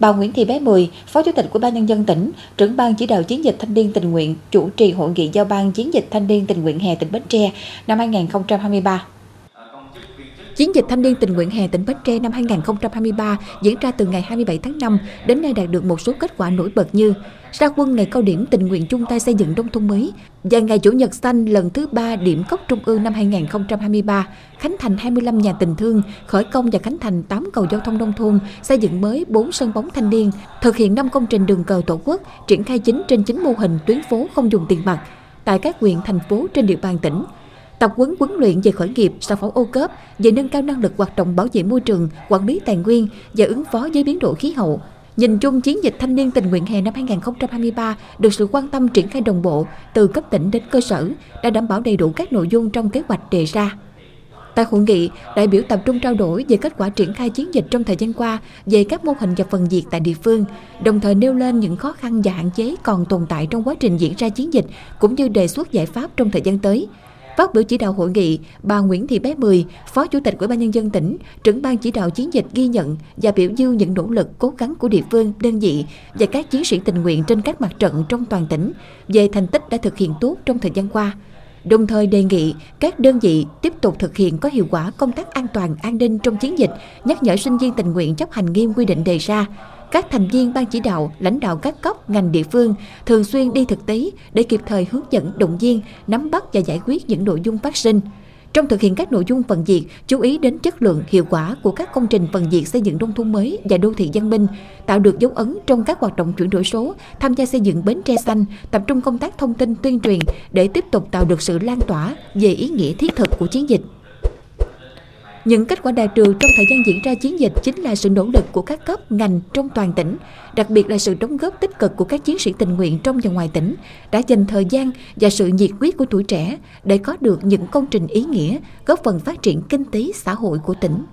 Bà Nguyễn Thị Bé Mười, Phó Chủ tịch của ban nhân dân tỉnh, trưởng ban chỉ đạo chiến dịch thanh niên tình nguyện, chủ trì hội nghị giao ban chiến dịch thanh niên tình nguyện hè tỉnh Bến Tre năm 2023. Chiến dịch thanh niên tình nguyện hè tỉnh Bến Tre năm 2023 diễn ra từ ngày 27 tháng 5 đến nay đạt được một số kết quả nổi bật như ra quân ngày cao điểm tình nguyện chung tay xây dựng nông thôn mới và ngày Chủ nhật xanh lần thứ ba điểm cốc trung ương năm 2023, khánh thành 25 nhà tình thương, khởi công và khánh thành 8 cầu giao thông nông thôn, xây dựng mới 4 sân bóng thanh niên, thực hiện 5 công trình đường cờ tổ quốc, triển khai 9 trên 9 mô hình tuyến phố không dùng tiền mặt tại các huyện thành phố trên địa bàn tỉnh tập huấn huấn luyện về khởi nghiệp, sau phẫu ô cớp, về nâng cao năng lực hoạt động bảo vệ môi trường, quản lý tài nguyên và ứng phó với biến đổi khí hậu. Nhìn chung, chiến dịch thanh niên tình nguyện hè năm 2023 được sự quan tâm triển khai đồng bộ từ cấp tỉnh đến cơ sở, đã đảm bảo đầy đủ các nội dung trong kế hoạch đề ra. Tại hội nghị, đại biểu tập trung trao đổi về kết quả triển khai chiến dịch trong thời gian qua về các mô hình và phần việc tại địa phương, đồng thời nêu lên những khó khăn và hạn chế còn tồn tại trong quá trình diễn ra chiến dịch, cũng như đề xuất giải pháp trong thời gian tới. Phát biểu chỉ đạo hội nghị, bà Nguyễn Thị Bé Mười, Phó Chủ tịch Ủy ban nhân dân tỉnh, trưởng ban chỉ đạo chiến dịch ghi nhận và biểu dương những nỗ lực cố gắng của địa phương, đơn vị và các chiến sĩ tình nguyện trên các mặt trận trong toàn tỉnh về thành tích đã thực hiện tốt trong thời gian qua. Đồng thời đề nghị các đơn vị tiếp tục thực hiện có hiệu quả công tác an toàn an ninh trong chiến dịch, nhắc nhở sinh viên tình nguyện chấp hành nghiêm quy định đề ra, các thành viên ban chỉ đạo, lãnh đạo các cấp, ngành địa phương thường xuyên đi thực tế để kịp thời hướng dẫn, động viên, nắm bắt và giải quyết những nội dung phát sinh. Trong thực hiện các nội dung phần diệt, chú ý đến chất lượng, hiệu quả của các công trình phần diệt xây dựng nông thôn mới và đô thị văn minh, tạo được dấu ấn trong các hoạt động chuyển đổi số, tham gia xây dựng bến tre xanh, tập trung công tác thông tin tuyên truyền để tiếp tục tạo được sự lan tỏa về ý nghĩa thiết thực của chiến dịch. Những kết quả đạt được trong thời gian diễn ra chiến dịch chính là sự nỗ lực của các cấp, ngành trong toàn tỉnh, đặc biệt là sự đóng góp tích cực của các chiến sĩ tình nguyện trong và ngoài tỉnh, đã dành thời gian và sự nhiệt huyết của tuổi trẻ để có được những công trình ý nghĩa, góp phần phát triển kinh tế xã hội của tỉnh.